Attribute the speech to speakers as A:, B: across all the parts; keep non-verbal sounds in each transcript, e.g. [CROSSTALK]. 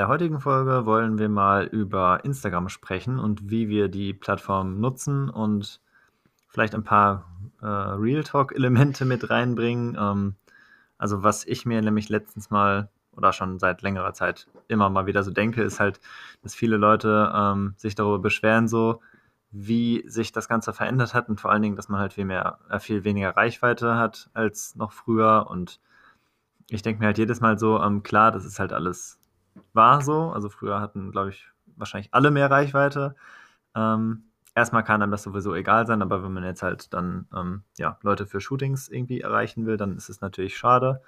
A: der heutigen Folge wollen wir mal über Instagram sprechen und wie wir die Plattform nutzen und vielleicht ein paar äh, Real Talk-Elemente mit reinbringen. Ähm, also was ich mir nämlich letztens mal oder schon seit längerer Zeit immer mal wieder so denke, ist halt, dass viele Leute ähm, sich darüber beschweren, so wie sich das Ganze verändert hat und vor allen Dingen, dass man halt viel mehr, äh, viel weniger Reichweite hat als noch früher. Und ich denke mir halt jedes Mal so, ähm, klar, das ist halt alles wahr so. Also früher hatten, glaube ich, wahrscheinlich alle mehr Reichweite. Ähm, erstmal kann einem das sowieso egal sein, aber wenn man jetzt halt dann ähm, ja, Leute für Shootings irgendwie erreichen will, dann ist es natürlich schade.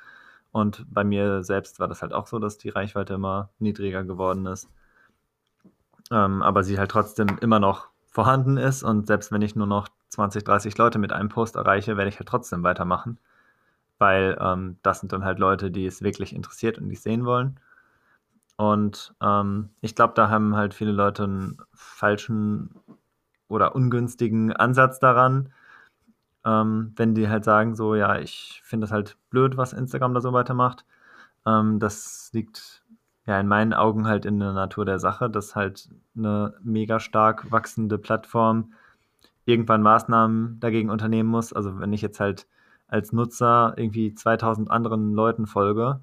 A: Und bei mir selbst war das halt auch so, dass die Reichweite immer niedriger geworden ist. Ähm, aber sie halt trotzdem immer noch vorhanden ist. Und selbst wenn ich nur noch 20, 30 Leute mit einem Post erreiche, werde ich halt trotzdem weitermachen. Weil ähm, das sind dann halt Leute, die es wirklich interessiert und die es sehen wollen. Und ähm, ich glaube, da haben halt viele Leute einen falschen oder ungünstigen Ansatz daran, ähm, wenn die halt sagen, so, ja, ich finde das halt blöd, was Instagram da so weitermacht. Ähm, das liegt ja in meinen Augen halt in der Natur der Sache, dass halt eine mega stark wachsende Plattform irgendwann Maßnahmen dagegen unternehmen muss. Also wenn ich jetzt halt als Nutzer irgendwie 2000 anderen Leuten folge,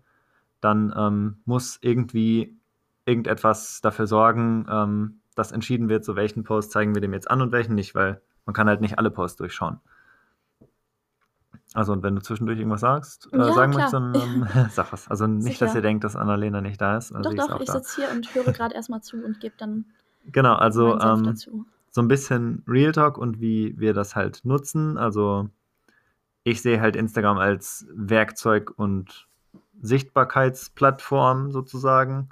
A: dann ähm, muss irgendwie irgendetwas dafür sorgen, ähm, dass entschieden wird, so welchen Post zeigen wir dem jetzt an und welchen nicht, weil man kann halt nicht alle Posts durchschauen. Also, und wenn du zwischendurch irgendwas sagst, äh,
B: Ja,
A: sagen
B: klar.
A: möchtest, dann ähm, [LAUGHS] [LAUGHS] sag was. Also nicht, dass
B: Sicher.
A: ihr denkt, dass Annalena nicht da ist. Also
B: Doch, doch, ich sitze hier und höre gerade erstmal zu und gebe dann
A: Genau, also ähm, so ein bisschen Real Talk und wie wir das halt nutzen. Also ich sehe halt Instagram als Werkzeug und Sichtbarkeitsplattform sozusagen.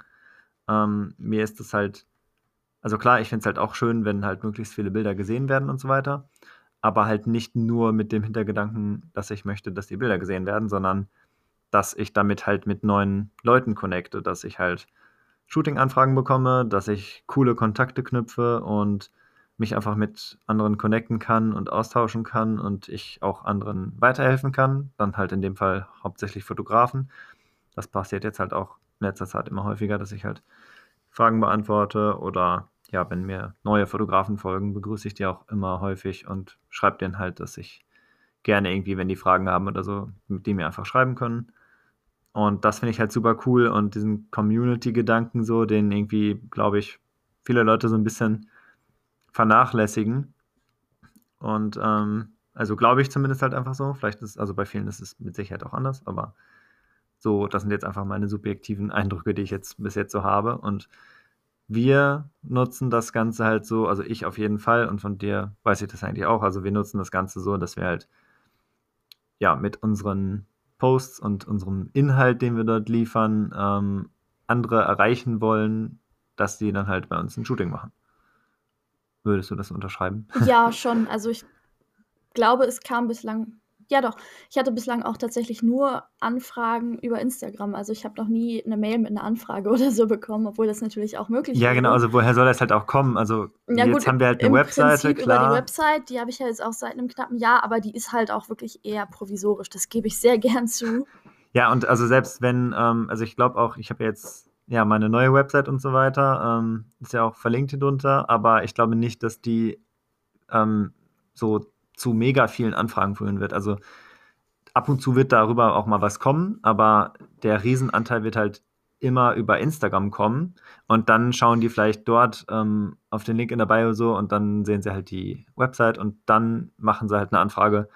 A: Ähm, mir ist das halt, also klar, ich finde es halt auch schön, wenn halt möglichst viele Bilder gesehen werden und so weiter. Aber halt nicht nur mit dem Hintergedanken, dass ich möchte, dass die Bilder gesehen werden, sondern dass ich damit halt mit neuen Leuten connecte, dass ich halt Shooting-Anfragen bekomme, dass ich coole Kontakte knüpfe und mich einfach mit anderen connecten kann und austauschen kann und ich auch anderen weiterhelfen kann. Dann halt in dem Fall hauptsächlich Fotografen. Das passiert jetzt halt auch in letzter Zeit immer häufiger, dass ich halt Fragen beantworte oder ja, wenn mir neue Fotografen folgen, begrüße ich die auch immer häufig und schreibe denen halt, dass ich gerne irgendwie, wenn die Fragen haben oder so, mit die mir einfach schreiben können. Und das finde ich halt super cool und diesen Community-Gedanken so, den irgendwie, glaube ich, viele Leute so ein bisschen vernachlässigen. Und ähm, also glaube ich zumindest halt einfach so. Vielleicht ist, also bei vielen ist es mit Sicherheit auch anders, aber so, das sind jetzt einfach meine subjektiven Eindrücke, die ich jetzt bis jetzt so habe. Und wir nutzen das Ganze halt so, also ich auf jeden Fall und von dir weiß ich das eigentlich auch. Also wir nutzen das Ganze so, dass wir halt ja mit unseren Posts und unserem Inhalt, den wir dort liefern, ähm, andere erreichen wollen, dass die dann halt bei uns ein Shooting machen. Würdest du das unterschreiben?
B: Ja, [LAUGHS] schon. Also ich glaube, es kam bislang. Ja, doch. Ich hatte bislang auch tatsächlich nur Anfragen über Instagram. Also ich habe noch nie eine Mail mit einer Anfrage [LAUGHS] oder so bekommen, obwohl das natürlich auch möglich
A: Ja,
B: wäre.
A: genau, also woher soll das halt auch kommen? Also
B: Ja,
A: jetzt
B: gut,
A: haben wir halt eine
B: im
A: Webseite,
B: Prinzip über die
A: klar.
B: Website, die habe ich ja jetzt auch seit einem knappen Jahr, aber die ist halt auch wirklich eher provisorisch. Das gebe ich sehr [LAUGHS] gern zu.
A: Ja, und also selbst wenn, ähm, also ich glaube auch, ich habe jetzt ja meine neue Website und so weiter, ähm, ist ja auch verlinkt hier drunter, aber ich glaube nicht, dass die ähm, so zu mega vielen Anfragen führen wird. Also ab und zu wird darüber auch mal was kommen, aber der Riesenanteil wird halt immer über Instagram kommen und dann schauen die vielleicht dort ähm, auf den Link in der Bio so und dann sehen sie halt die Website und dann machen sie halt eine Anfrage,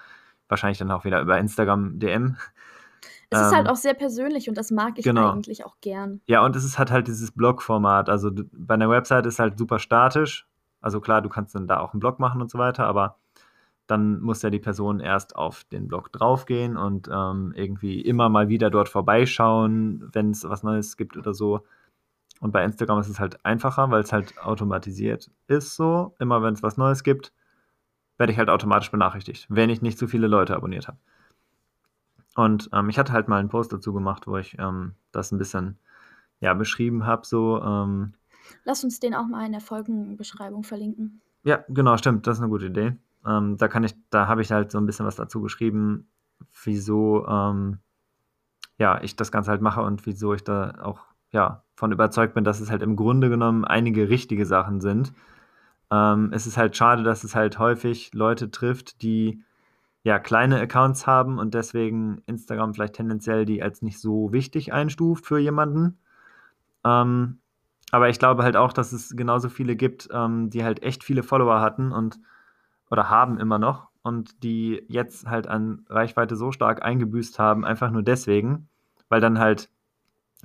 A: wahrscheinlich dann auch wieder über Instagram DM.
B: Es ist halt
A: Ähm,
B: auch sehr persönlich und das mag ich
A: genau.
B: eigentlich auch gern.
A: Ja, und es ist halt halt dieses Blog-Format. Also bei einer Website ist halt super statisch. Also klar, du kannst dann da auch einen Blog machen und so weiter, aber dann muss ja die Person erst auf den Blog draufgehen und ähm, irgendwie immer mal wieder dort vorbeischauen, wenn es was Neues gibt oder so. Und bei Instagram ist es halt einfacher, weil es halt automatisiert ist so. Immer wenn es was Neues gibt, werde ich halt automatisch benachrichtigt, wenn ich nicht zu viele Leute abonniert habe. Und ähm, ich hatte halt mal einen Post dazu gemacht, wo ich ähm, das ein bisschen ja, beschrieben habe, so. Ähm,
B: Lass uns den auch mal in der Folgenbeschreibung verlinken.
A: ja, genau, stimmt, das ist eine gute Idee. Ähm, da kann ich, da habe ich halt so ein bisschen was dazu geschrieben, wieso ähm, ja, ich das Ganze halt mache und wieso ich da auch ja, von überzeugt bin, dass es halt im Grunde genommen einige richtige Sachen sind. Ähm, es ist halt schade, dass es halt häufig Leute trifft, die ja kleine Accounts haben und deswegen Instagram vielleicht tendenziell die als nicht so wichtig einstuft für jemanden. Ähm, aber ich glaube halt auch, dass es genauso viele gibt, ähm, die halt echt viele Follower hatten und oder haben immer noch und die jetzt halt an Reichweite so stark eingebüßt haben, einfach nur deswegen, weil dann halt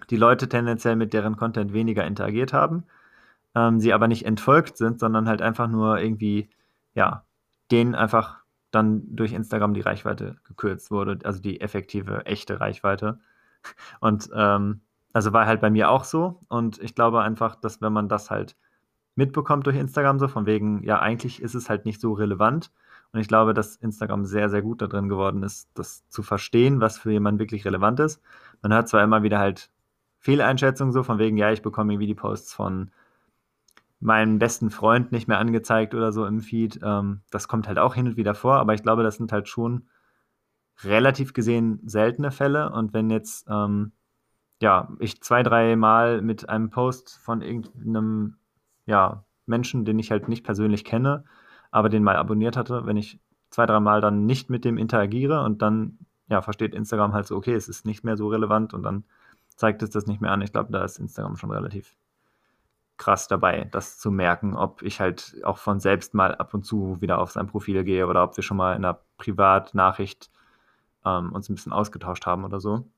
A: die Leute tendenziell mit deren Content weniger interagiert haben, ähm, sie aber nicht entfolgt sind, sondern halt einfach nur irgendwie, ja, denen einfach dann durch Instagram die Reichweite gekürzt wurde, also die effektive, echte Reichweite. Und ähm, also war halt bei mir auch so. Und ich glaube einfach, dass wenn man das halt mitbekommt durch Instagram, so von wegen, ja, eigentlich ist es halt nicht so relevant. Und ich glaube, dass Instagram sehr, sehr gut da drin geworden ist, das zu verstehen, was für jemanden wirklich relevant ist. Man hört zwar immer wieder halt Fehleinschätzungen so von wegen, ja, ich bekomme irgendwie die Posts von meinem besten Freund nicht mehr angezeigt oder so im Feed. Ähm, das kommt halt auch hin und wieder vor, aber ich glaube, das sind halt schon relativ gesehen seltene Fälle. Und wenn jetzt, ähm, ja, ich zwei, drei Mal mit einem Post von irgendeinem, ja, Menschen, den ich halt nicht persönlich kenne, aber den mal abonniert hatte, wenn ich zwei, drei Mal dann nicht mit dem interagiere und dann, ja, versteht Instagram halt so, okay, es ist nicht mehr so relevant und dann zeigt es das nicht mehr an. Ich glaube, da ist Instagram schon relativ krass dabei, das zu merken, ob ich halt auch von selbst mal ab und zu wieder auf sein Profil gehe oder ob wir schon mal in einer Privatnachricht ähm, uns ein bisschen ausgetauscht haben oder so.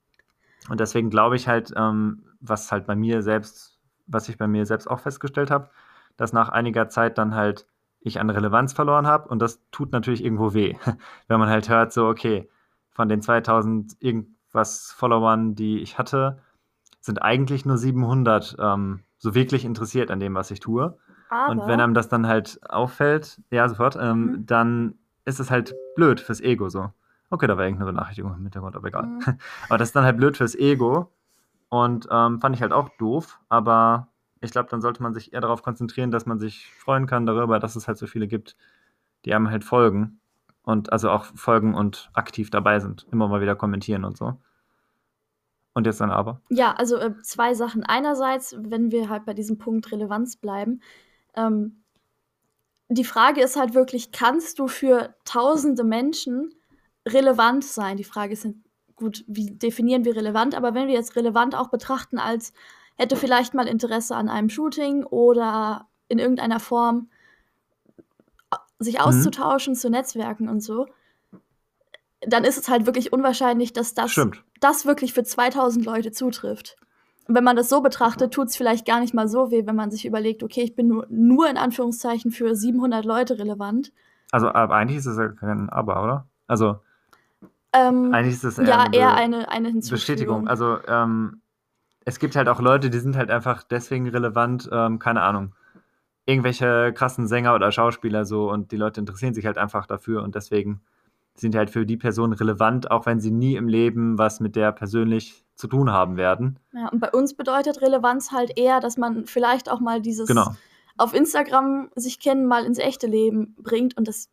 A: Und deswegen glaube ich halt, ähm, was halt bei mir selbst, was ich bei mir selbst auch festgestellt habe, dass nach einiger Zeit dann halt ich an Relevanz verloren habe und das tut natürlich irgendwo weh, [LAUGHS] wenn man halt hört, so okay, von den 2000 irgendwas Followern, die ich hatte, sind eigentlich nur 700 ähm, so wirklich interessiert an dem, was ich tue. Aber und wenn einem das dann halt auffällt, ja, sofort, ähm, mhm. dann ist es halt blöd fürs Ego so. Okay, da war irgendeine Benachrichtigung im Hintergrund, aber egal. Mhm. [LAUGHS] aber das ist dann halt blöd fürs Ego. Und ähm, fand ich halt auch doof, aber ich glaube, dann sollte man sich eher darauf konzentrieren, dass man sich freuen kann darüber, dass es halt so viele gibt, die einem halt folgen. Und also auch folgen und aktiv dabei sind, immer mal wieder kommentieren und so. Und jetzt ein Aber?
B: Ja, also äh, zwei Sachen. Einerseits, wenn wir halt bei diesem Punkt Relevanz bleiben, ähm, die Frage ist halt wirklich, kannst du für tausende Menschen relevant sein? Die Frage ist gut, wie definieren wir relevant? Aber wenn wir jetzt relevant auch betrachten als hätte vielleicht mal Interesse an einem Shooting oder in irgendeiner Form sich mhm. auszutauschen, mhm. zu Netzwerken und so, dann ist es halt wirklich unwahrscheinlich, dass das, das wirklich für 2000 Leute zutrifft. Und wenn man das so betrachtet, tut es vielleicht gar nicht mal so weh, wenn man sich überlegt, okay, ich bin nur, nur in Anführungszeichen für 700 Leute relevant.
A: Also eigentlich ist es ja kein Aber, oder? Also
B: ähm, eigentlich ist es eher, ja, eine, eher eine, eine
A: Bestätigung. Also ähm, es gibt halt auch Leute, die sind halt einfach deswegen relevant, ähm, keine Ahnung, irgendwelche krassen Sänger oder Schauspieler so und die Leute interessieren sich halt einfach dafür und deswegen sind halt für die Person relevant, auch wenn sie nie im Leben was mit der persönlich zu tun haben werden.
B: Ja, und bei uns bedeutet Relevanz halt eher, dass man vielleicht auch mal dieses genau. auf Instagram sich kennen mal ins echte Leben bringt und das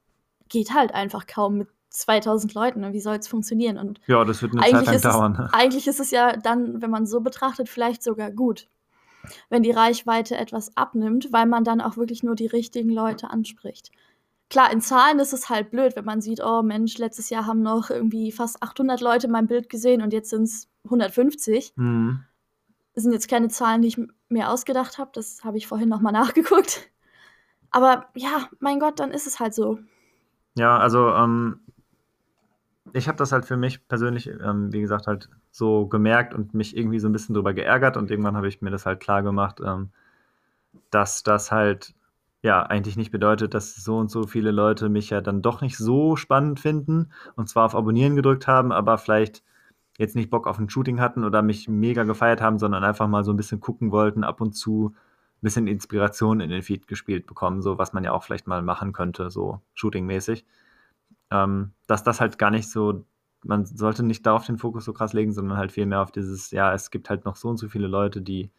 B: geht halt einfach kaum mit 2000 Leuten. Ne? Wie soll es funktionieren? Und
A: ja, das wird eine Zeit lang dauern.
B: Es, eigentlich ist es ja dann, wenn man so betrachtet, vielleicht sogar gut, wenn die Reichweite etwas abnimmt, weil man dann auch wirklich nur die richtigen Leute anspricht klar, in Zahlen ist es halt blöd, wenn man sieht, oh Mensch, letztes Jahr haben noch irgendwie fast 800 Leute mein Bild gesehen und jetzt sind es 150. Mhm. Das sind jetzt keine Zahlen, die ich mir ausgedacht habe. Das habe ich vorhin nochmal nachgeguckt. Aber ja, mein Gott, dann ist es halt so.
A: Ja, also ähm, ich habe das halt für mich persönlich, ähm, wie gesagt, halt so gemerkt und mich irgendwie so ein bisschen drüber geärgert und irgendwann habe ich mir das halt klar gemacht, ähm, dass das halt ja eigentlich nicht bedeutet, dass so und so viele Leute mich ja dann doch nicht so spannend finden und zwar auf Abonnieren gedrückt haben, aber vielleicht jetzt nicht Bock auf ein Shooting hatten oder mich mega gefeiert haben, sondern einfach mal so ein bisschen gucken wollten, ab und zu ein bisschen Inspiration in den Feed gespielt bekommen, so was man ja auch vielleicht mal machen könnte, so shootingmäßig. Ähm, dass das halt gar nicht so, man sollte nicht darauf den Fokus so krass legen, sondern halt vielmehr auf dieses, ja, es gibt halt noch so und so viele Leute, die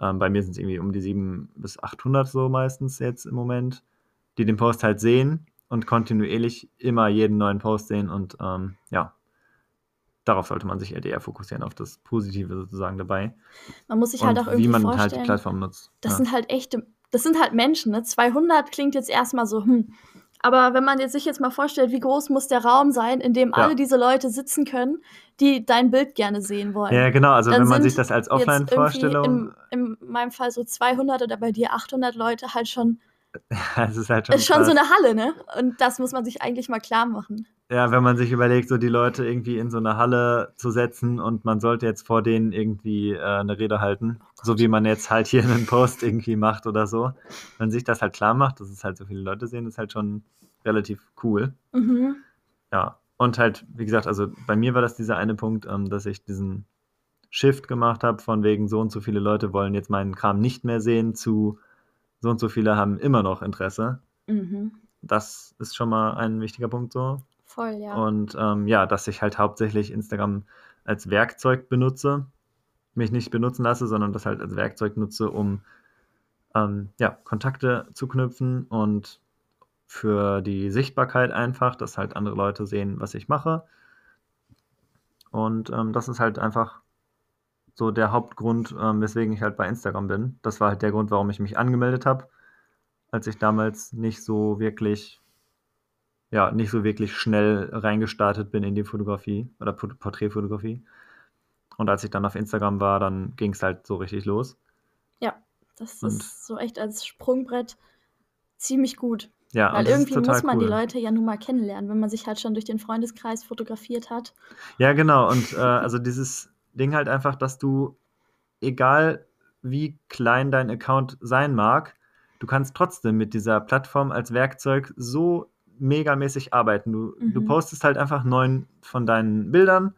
A: ähm, bei mir sind es irgendwie um die 700 bis 800 so meistens jetzt im Moment, die den Post halt sehen und kontinuierlich immer jeden neuen Post sehen und ähm, ja, darauf sollte man sich eher fokussieren, auf das Positive sozusagen dabei.
B: Man muss sich halt
A: Und
B: auch irgendwie
A: wie man
B: vorstellen,
A: halt die Plattform nutzt.
B: das
A: ja.
B: sind halt echte, das sind halt Menschen, ne? 200 klingt jetzt erstmal so, hm. Aber wenn man jetzt sich jetzt mal vorstellt, wie groß muss der Raum sein, in dem
A: Ja.
B: alle diese Leute sitzen können, die dein Bild gerne sehen wollen.
A: ja, genau, also
B: Dann
A: wenn man sich das als Offline-Vorstellung,
B: In, in meinem Fall so 200 oder bei dir 800 Leute halt schon, [LAUGHS]
A: es ist halt schon,
B: ist schon so eine Halle, ne? Und das muss man sich eigentlich mal klar machen.
A: Ja, wenn man sich überlegt, so die Leute irgendwie in so eine Halle zu setzen und man sollte jetzt vor denen irgendwie äh, eine Rede halten, so wie man jetzt halt hier einen Post irgendwie macht oder so. Wenn sich das halt klar macht, dass es halt so viele Leute sehen, ist halt schon relativ cool.
B: Mhm.
A: Ja, und halt, wie gesagt, also bei mir war das dieser eine Punkt, ähm, dass ich diesen Shift gemacht habe, von wegen so und so viele Leute wollen jetzt meinen Kram nicht mehr sehen, zu so und so viele haben immer noch Interesse.
B: Mhm.
A: Das ist schon mal ein wichtiger Punkt so.
B: Voll, ja.
A: Und ähm, ja, dass ich halt hauptsächlich Instagram als Werkzeug benutze, mich nicht benutzen lasse, sondern das halt als Werkzeug nutze, um ähm, ja, Kontakte zu knüpfen und für die Sichtbarkeit einfach, dass halt andere Leute sehen, was ich mache. Und ähm, das ist halt einfach so der Hauptgrund, ähm, weswegen ich halt bei Instagram bin. Das war halt der Grund, warum ich mich angemeldet habe, als ich damals nicht so wirklich ja, nicht so wirklich schnell reingestartet bin in die Fotografie oder Port- Porträtfotografie. Und als ich dann auf Instagram war, dann ging es halt so richtig los.
B: Ja, das
A: Und-
B: ist so echt als Sprungbrett ziemlich gut.
A: Ja,
B: Weil irgendwie muss man
A: cool.
B: die Leute ja nun mal kennenlernen, wenn man sich halt schon durch den Freundeskreis fotografiert hat.
A: Ja, genau. Und äh, also dieses Ding halt einfach, dass du, egal wie klein dein Account sein mag, du kannst trotzdem mit dieser Plattform als Werkzeug so megamäßig arbeiten. Du, du
B: Mhm.
A: postest halt einfach neun von deinen Bildern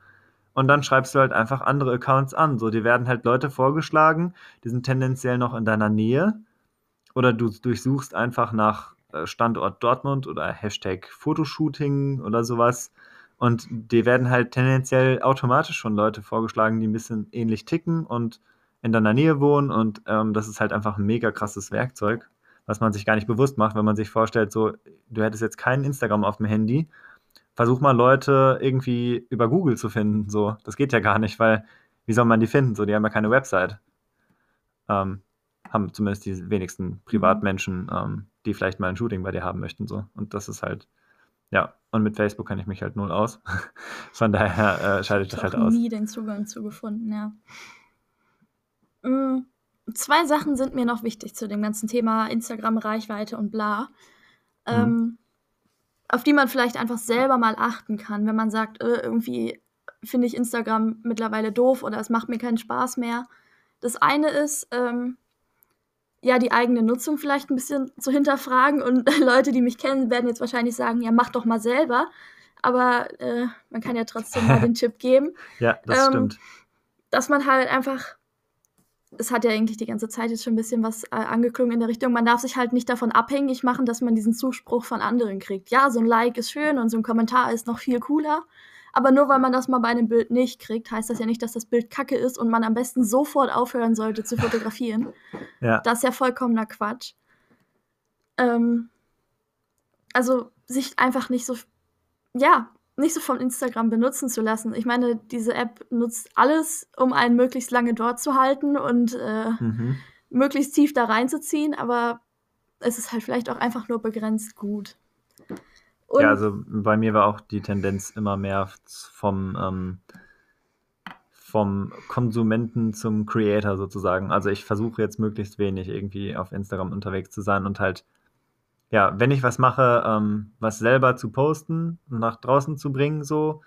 A: und dann schreibst du halt einfach andere Accounts an. So, dir werden halt Leute vorgeschlagen, die sind tendenziell noch in deiner Nähe. Oder du durchsuchst einfach nach äh, Standort Dortmund oder Hashtag Fotoshooting oder sowas. Und dir werden halt tendenziell automatisch schon Leute vorgeschlagen, die ein bisschen ähnlich ticken und in deiner Nähe wohnen. Und ähm, das ist halt einfach ein mega krasses Werkzeug, was man sich gar nicht bewusst macht, wenn man sich vorstellt, so, du hättest jetzt kein Instagram auf dem Handy. Versuch mal Leute irgendwie über Google zu finden. So, das geht ja gar nicht, weil wie soll man die finden? So, die haben ja keine Website. Ähm, haben zumindest die wenigsten Privatmenschen, ähm, die vielleicht mal ein Shooting bei dir haben möchten. So. Und das ist halt, ja, und mit Facebook kenne ich mich halt null aus. [LAUGHS] Von daher äh, scheide ich das
B: Ich
A: halt
B: habe
A: aus.
B: nie den Zugang zu gefunden, ja. Mm, Zwei Sachen sind mir noch wichtig zu dem ganzen Thema Instagram, Reichweite und bla. Ähm, auf die man vielleicht einfach selber mal achten kann, wenn man sagt, äh, irgendwie finde ich Instagram mittlerweile doof oder es macht mir keinen Spaß mehr. Das eine ist, ähm, ja, die eigene Nutzung vielleicht ein bisschen zu hinterfragen und [LAUGHS] Leute, die mich kennen, werden jetzt wahrscheinlich sagen, ja, mach doch mal selber. Aber äh, man kann ja trotzdem mal den [LAUGHS] Tipp geben,
A: Ja, das
B: Ähm,
A: stimmt.
B: dass man halt einfach, es hat ja eigentlich die ganze Zeit jetzt schon ein bisschen was äh, angeklungen in der Richtung, man darf sich halt nicht davon abhängig machen, dass man diesen Zuspruch von anderen kriegt. Ja, so ein Like ist schön und so ein Kommentar ist noch viel cooler. Aber nur weil man das mal bei einem Bild nicht kriegt, heißt das ja nicht, dass das Bild kacke ist und man am besten sofort aufhören sollte zu fotografieren.
A: Ja,
B: Das ist ja vollkommener Quatsch. Ähm, also sich einfach nicht so, ja, nicht so von Instagram benutzen zu lassen. Ich meine, diese App nutzt alles, um einen möglichst lange dort zu halten und äh,
A: mhm.
B: möglichst tief da reinzuziehen, aber es ist halt vielleicht auch einfach nur begrenzt gut. Und
A: ja, also bei mir war auch die Tendenz immer mehr vom, ähm, vom Konsumenten zum Creator sozusagen. Also ich versuche jetzt möglichst wenig irgendwie auf Instagram unterwegs zu sein und halt, ja, wenn ich was mache, ähm, was selber zu posten und nach draußen zu bringen, so,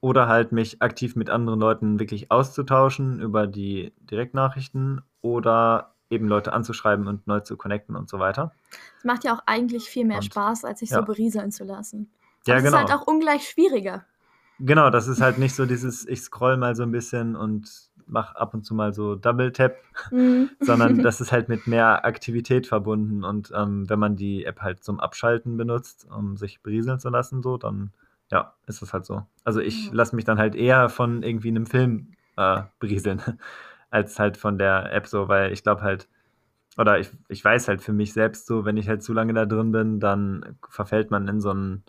A: oder halt mich aktiv mit anderen Leuten wirklich auszutauschen über die Direktnachrichten oder eben Leute anzuschreiben und neu zu connecten und so weiter.
B: es macht ja auch eigentlich viel mehr
A: Und-
B: Spaß, als sich
A: ja.
B: so berieseln zu lassen.
A: Ja,
B: es
A: genau.
B: ist halt auch ungleich schwieriger.
A: Genau, das ist halt nicht so dieses, ich scroll mal so ein bisschen und mach ab und zu mal so Double Tap,
B: Mhm. [LAUGHS]
A: sondern [LAUGHS] das ist halt mit mehr Aktivität verbunden. Und ähm, wenn man die App halt zum Abschalten benutzt, um sich berieseln zu lassen, so, dann ja, ist es halt so. Also ich
B: Ja.
A: lasse mich dann halt eher von irgendwie einem Film äh, berieseln, [LAUGHS] als halt von der App so, weil ich glaube halt, oder ich, ich weiß halt für mich selbst so, wenn ich halt zu lange da drin bin, dann verfällt man in so einen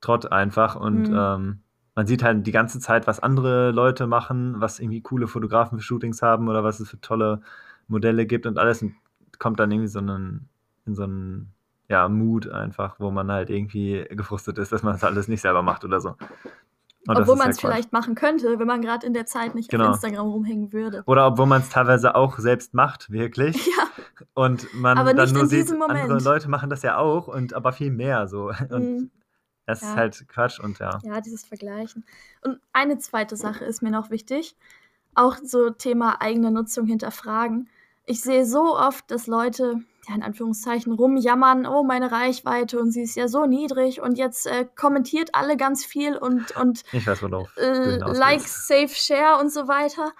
A: Trott einfach und
B: Mhm.
A: ähm, man sieht halt die ganze Zeit, was andere Leute machen, was irgendwie coole Fotografen für Shootings haben oder was es für tolle Modelle gibt und alles und kommt dann irgendwie so einen, in so einen ja, Mut einfach, wo man halt irgendwie gefrustet ist, dass man das alles nicht selber macht oder so.
B: Und obwohl man es vielleicht machen könnte, wenn man gerade in der Zeit nicht genau. auf Instagram rumhängen würde.
A: Oder obwohl man es teilweise auch selbst macht, wirklich. [LAUGHS] Ja. Und man aber dann nur sieht, andere Leute machen das ja auch und aber viel mehr so. [LAUGHS] Und mhm. Das ja. ist halt Quatsch und ja.
B: Ja, dieses Vergleichen. Und eine zweite Sache ist mir noch wichtig. Auch so Thema eigene Nutzung hinterfragen. Ich sehe so oft, dass Leute ja, in Anführungszeichen rumjammern, oh, meine Reichweite und sie ist ja so niedrig und jetzt äh, kommentiert alle ganz viel und, und [LAUGHS]
A: ich weiß, worauf
B: äh, Like, Save, Share und so weiter.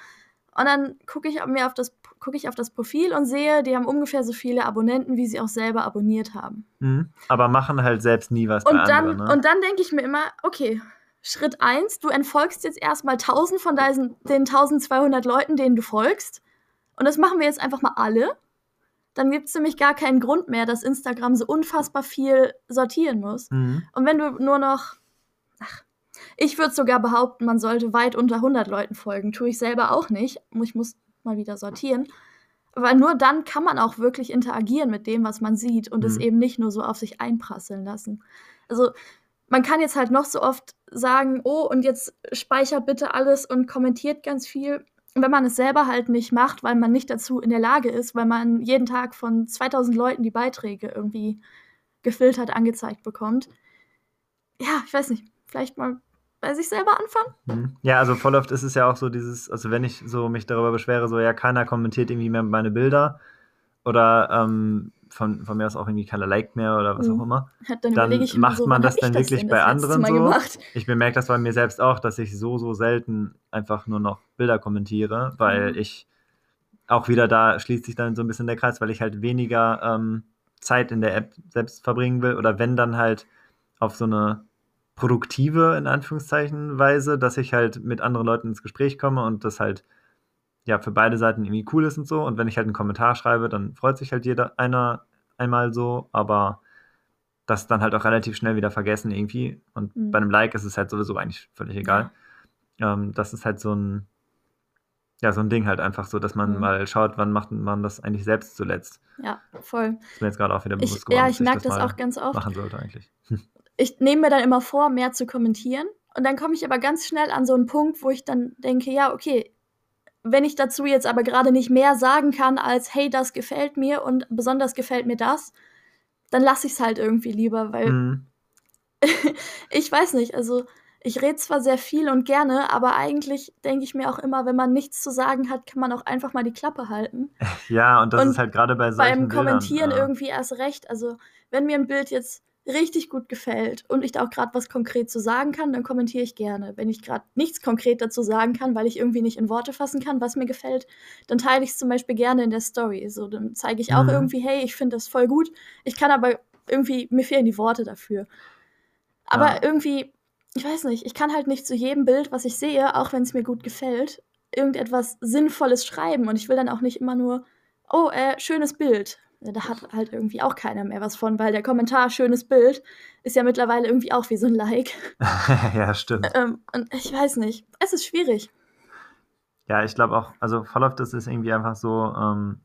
B: Und dann gucke ich mir auf das gucke ich auf das Profil und sehe, die haben ungefähr so viele Abonnenten, wie sie auch selber abonniert haben.
A: Mhm. Aber machen halt selbst nie was
B: und dann, anderen, ne? Und dann denke ich mir immer, okay, Schritt 1, du entfolgst jetzt erstmal 1000 von deinen, den 1200 Leuten, denen du folgst. Und das machen wir jetzt einfach mal alle dann gibt es nämlich gar keinen Grund mehr, dass Instagram so unfassbar viel sortieren muss. Mhm. Und wenn du nur noch, ach, ich würde sogar behaupten, man sollte weit unter 100 Leuten folgen. Tue ich selber auch nicht. Ich muss mal wieder sortieren. Weil nur dann kann man auch wirklich interagieren mit dem, was man sieht und mhm. es eben nicht nur so auf sich einprasseln lassen. Also man kann jetzt halt noch so oft sagen, oh, und jetzt speichert bitte alles und kommentiert ganz viel wenn man es selber halt nicht macht, weil man nicht dazu in der Lage ist, weil man jeden Tag von 2000 Leuten die Beiträge irgendwie gefiltert angezeigt bekommt. Ja, ich weiß nicht, vielleicht mal bei sich selber anfangen.
A: Mhm. Ja, also voll oft ist es ja auch so dieses, also wenn ich so mich darüber beschwere, so ja, keiner kommentiert irgendwie mehr meine Bilder oder ähm, von, von mir aus auch irgendwie keiner liked mehr oder was mhm. auch immer, dann, dann macht so, man das dann wirklich bei anderen so. Gemacht? Ich bemerke das bei mir selbst auch, dass ich so, so selten einfach nur noch Bilder kommentiere, weil mhm. ich auch wieder da schließt sich dann so ein bisschen der Kreis, weil ich halt weniger ähm, Zeit in der App selbst verbringen will oder wenn dann halt auf so eine produktive, in Anführungszeichen, Weise, dass ich halt mit anderen Leuten ins Gespräch komme und das halt ja für beide Seiten irgendwie cool ist und so. Und wenn ich halt einen Kommentar schreibe, dann freut sich halt jeder einer einmal so, aber das dann halt auch relativ schnell wieder vergessen irgendwie. Und mhm. bei einem Like ist es halt sowieso eigentlich völlig egal. Ja. Ähm, das ist halt so ein, ja, so ein Ding halt einfach so, dass man mhm. mal schaut, wann macht man das eigentlich selbst zuletzt.
B: Ja, voll.
A: Das ist mir jetzt gerade auch wieder bewusst
B: ich, geworden. Ja, ich merke das, das auch ganz oft.
A: Machen sollte eigentlich. [LAUGHS]
B: Ich nehme mir dann immer vor, mehr zu kommentieren. Und dann komme ich aber ganz schnell an so einen Punkt, wo ich dann denke, ja, okay, wenn ich dazu jetzt aber gerade nicht mehr sagen kann als, hey, das gefällt mir und besonders gefällt mir das, dann lasse ich es halt irgendwie lieber, weil mhm. [LAUGHS] ich weiß nicht, also ich rede zwar sehr viel und gerne, aber eigentlich denke ich mir auch immer, wenn man nichts zu sagen hat, kann man auch einfach mal die Klappe halten. [LAUGHS]
A: Ja, und das und ist halt gerade bei solchen
B: Beim Kommentieren Bildern, ja. irgendwie erst recht. Also, wenn mir ein Bild jetzt richtig gut gefällt und ich da auch gerade was konkret zu sagen kann, dann kommentiere ich gerne. Wenn ich gerade nichts konkret dazu sagen kann, weil ich irgendwie nicht in Worte fassen kann, was mir gefällt, dann teile ich es zum Beispiel gerne in der Story. So, dann zeige ich auch mhm. irgendwie, hey, ich finde das voll gut. Ich kann aber irgendwie, mir fehlen die Worte dafür. Aber ja. irgendwie, ich weiß nicht, ich kann halt nicht zu jedem Bild, was ich sehe, auch wenn es mir gut gefällt, irgendetwas Sinnvolles schreiben. Und ich will dann auch nicht immer nur, oh, äh, schönes Bild da hat halt irgendwie auch keiner mehr was von, weil der Kommentar schönes Bild ist ja mittlerweile irgendwie auch wie so ein Like. [LAUGHS]
A: ja, stimmt.
B: Ähm, und ich weiß nicht. Es ist schwierig.
A: Ja, ich glaube auch, also voll oft ist es irgendwie einfach so, ähm,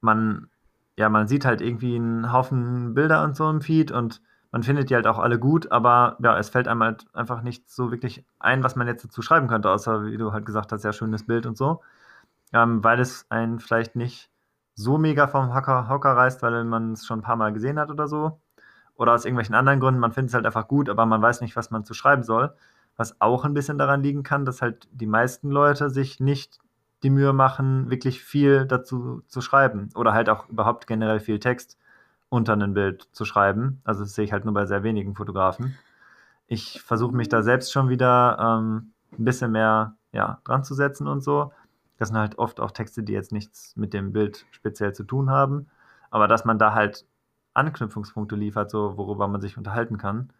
A: man, ja, man sieht halt irgendwie einen Haufen Bilder und so im Feed und man findet die halt auch alle gut, aber ja, es fällt einem halt einfach nicht so wirklich ein, was man jetzt dazu schreiben könnte, außer wie du halt gesagt hast, ja, schönes Bild und so. Ähm, weil es einen vielleicht nicht so mega vom Hocker, Hocker reißt, weil man es schon ein paar Mal gesehen hat oder so. Oder aus irgendwelchen anderen Gründen, man findet es halt einfach gut, aber man weiß nicht, was man zu schreiben soll. Was auch ein bisschen daran liegen kann, dass halt die meisten Leute sich nicht die Mühe machen, wirklich viel dazu zu schreiben. Oder halt auch überhaupt generell viel Text unter ein Bild zu schreiben. Also das sehe ich halt nur bei sehr wenigen Fotografen. Ich versuche mich da selbst schon wieder ähm, ein bisschen mehr ja, dran zu setzen und so. Das sind halt oft auch Texte, die jetzt nichts mit dem Bild speziell zu tun haben, aber dass man da halt Anknüpfungspunkte liefert, so worüber man sich unterhalten kann.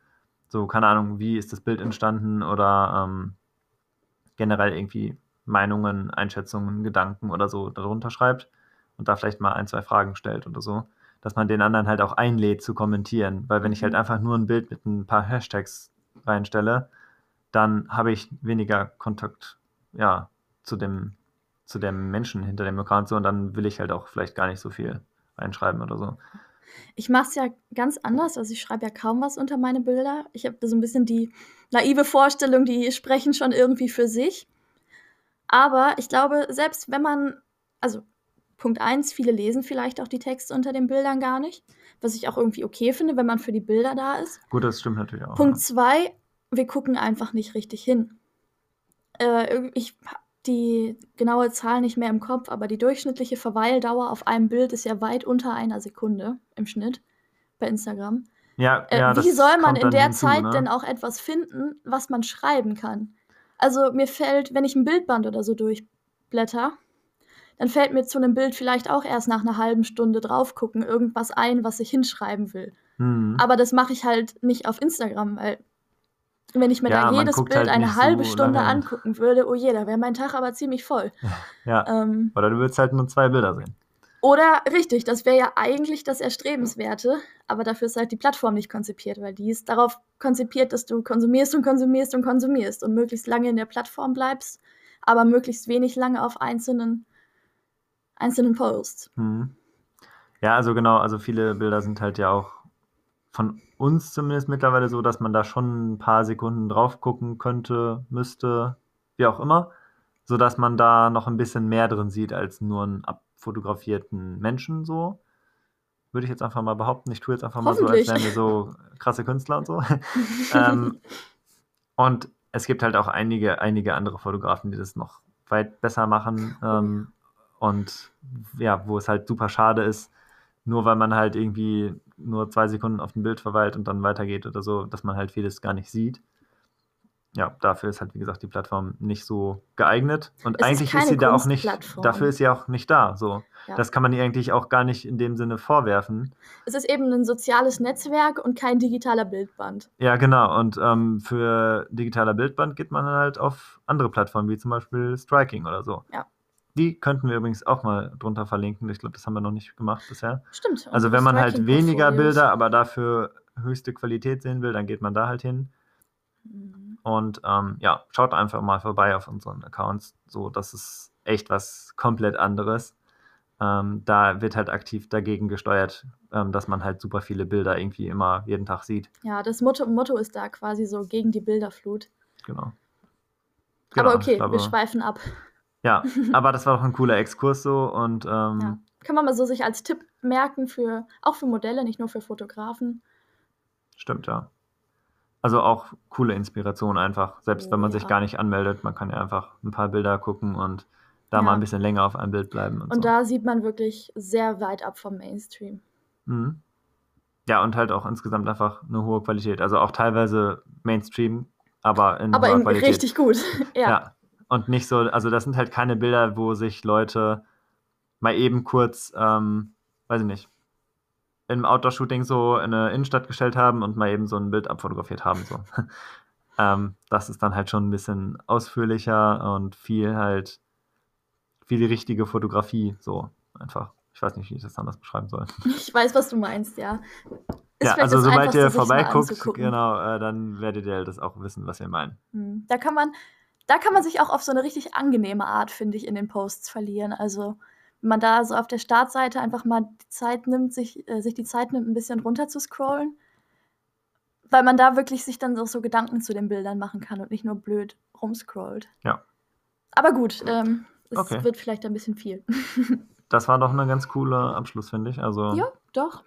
A: So, keine Ahnung, wie ist das Bild entstanden oder ähm, generell irgendwie Meinungen, Einschätzungen, Gedanken oder so darunter schreibt und da vielleicht mal ein, zwei Fragen stellt oder so, dass man den anderen halt auch einlädt zu kommentieren. Weil wenn ich halt mhm. einfach nur ein Bild mit ein paar Hashtags reinstelle, dann habe ich weniger Kontakt ja, zu dem zu dem Menschen hinter dem Account so und dann will ich halt auch vielleicht gar nicht so viel reinschreiben oder so.
B: Ich mache es ja ganz anders. Also ich schreibe ja kaum was unter meine Bilder. Ich habe so ein bisschen die naive Vorstellung, die sprechen schon irgendwie für sich. Aber ich glaube, selbst wenn man, also Punkt 1, viele lesen vielleicht auch die Texte unter den Bildern gar nicht, was ich auch irgendwie okay finde, wenn man für die Bilder da ist.
A: Gut, das stimmt natürlich auch.
B: Punkt 2, wir gucken einfach nicht richtig hin. Äh, ich die genaue Zahl nicht mehr im Kopf, aber die durchschnittliche Verweildauer auf einem Bild ist ja weit unter einer Sekunde im Schnitt bei Instagram.
A: Ja, äh, ja,
B: wie soll man in der hinzu, Zeit ne? denn auch etwas finden, was man schreiben kann? Also mir fällt, wenn ich ein Bildband oder so durchblätter, dann fällt mir zu einem Bild vielleicht auch erst nach einer halben Stunde drauf gucken irgendwas ein, was ich hinschreiben will. Mhm. Aber das mache ich halt nicht auf Instagram, weil wenn ich mir ja, da jedes Bild halt eine halbe so Stunde angucken würde, oh je, da wäre mein Tag aber ziemlich voll. [LAUGHS]
A: Ja. Ähm, oder du würdest halt nur zwei Bilder sehen.
B: Oder richtig, das wäre ja eigentlich das Erstrebenswerte, aber dafür ist halt die Plattform nicht konzipiert, weil die ist darauf konzipiert, dass du konsumierst und konsumierst und konsumierst und möglichst lange in der Plattform bleibst, aber möglichst wenig lange auf einzelnen, einzelnen Posts.
A: Mhm. Ja, also genau, also viele Bilder sind halt ja auch von uns zumindest mittlerweile so, dass man da schon ein paar Sekunden drauf gucken könnte, müsste, wie auch immer, sodass man da noch ein bisschen mehr drin sieht als nur einen abfotografierten Menschen so. Würde ich jetzt einfach mal behaupten. Ich tue jetzt einfach mal so, als wären wir so krasse Künstler und so. [LAUGHS] ähm, und es gibt halt auch einige, einige andere Fotografen, die das noch weit besser machen. Ähm, und ja, wo es halt super schade ist, nur weil man halt irgendwie nur zwei Sekunden auf dem Bild verweilt und dann weitergeht oder so, dass man halt vieles gar nicht sieht. Ja, dafür ist halt, wie gesagt, die Plattform nicht so geeignet. Und es eigentlich ist, ist sie da auch nicht, dafür ist sie auch nicht da. So. Ja. Das kann man ihr eigentlich auch gar nicht in dem Sinne vorwerfen.
B: Es ist eben ein soziales Netzwerk und kein digitaler Bildband.
A: Ja, genau. Und ähm, für digitaler Bildband geht man halt auf andere Plattformen, wie zum Beispiel Striking oder so.
B: Ja.
A: Die könnten wir übrigens auch mal drunter verlinken. Ich glaube, das haben wir noch nicht gemacht bisher.
B: Stimmt.
A: Also wenn man halt weniger Bilder, aber dafür höchste Qualität sehen will, dann geht man da halt hin. Mhm. Und ähm, ja, schaut einfach mal vorbei auf unseren Accounts. So, das ist echt was komplett anderes. Ähm, da wird halt aktiv dagegen gesteuert, ähm, dass man halt super viele Bilder irgendwie immer jeden Tag sieht.
B: Ja, das Motto, Motto ist da quasi so gegen die Bilderflut.
A: Genau.
B: genau aber okay, glaube, wir schweifen ab.
A: Ja, [LAUGHS] aber das war doch ein cooler Exkurs so und ähm, ja.
B: kann man mal so sich als Tipp merken für auch für Modelle, nicht nur für Fotografen.
A: Stimmt ja. Also auch coole Inspiration einfach, selbst oh, wenn man ja. sich gar nicht anmeldet, man kann ja einfach ein paar Bilder gucken und da ja. mal ein bisschen länger auf einem Bild bleiben.
B: Und, und so. da sieht man wirklich sehr weit ab vom Mainstream.
A: Mhm. Ja, und halt auch insgesamt einfach eine hohe Qualität. Also auch teilweise Mainstream, aber in
B: aber in Qualität. richtig gut. [LAUGHS] ja.
A: Und nicht so, also das sind halt keine Bilder, wo sich Leute mal eben kurz, ähm, weiß ich nicht, im Outdoor-Shooting so in eine Innenstadt gestellt haben und mal eben so ein Bild abfotografiert haben. So. [LAUGHS] ähm, das ist dann halt schon ein bisschen ausführlicher und viel halt, viel die richtige Fotografie, so einfach. Ich weiß nicht, wie ich das anders beschreiben soll. [LAUGHS]
B: Ich weiß, was du meinst, ja.
A: Ist ja, also sobald ihr vorbeiguckt, genau, äh, dann werdet ihr das auch wissen, was wir meinen.
B: Hm, da kann man, da kann man sich auch auf so eine richtig angenehme Art, finde ich, in den Posts verlieren. Also, wenn man da so auf der Startseite einfach mal die Zeit nimmt, sich, äh, sich die Zeit nimmt, ein bisschen runter zu scrollen, weil man da wirklich sich dann auch so Gedanken zu den Bildern machen kann und nicht nur blöd rumscrollt.
A: Ja.
B: Aber gut, ähm, es okay. wird vielleicht ein bisschen viel. [LAUGHS]
A: das war doch ein ganz cooler Abschluss, finde ich. Also,
B: ja, doch.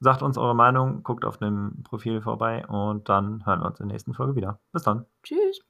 A: Sagt uns eure Meinung, guckt auf dem Profil vorbei und dann hören wir uns in der nächsten Folge wieder. Bis dann.
B: Tschüss.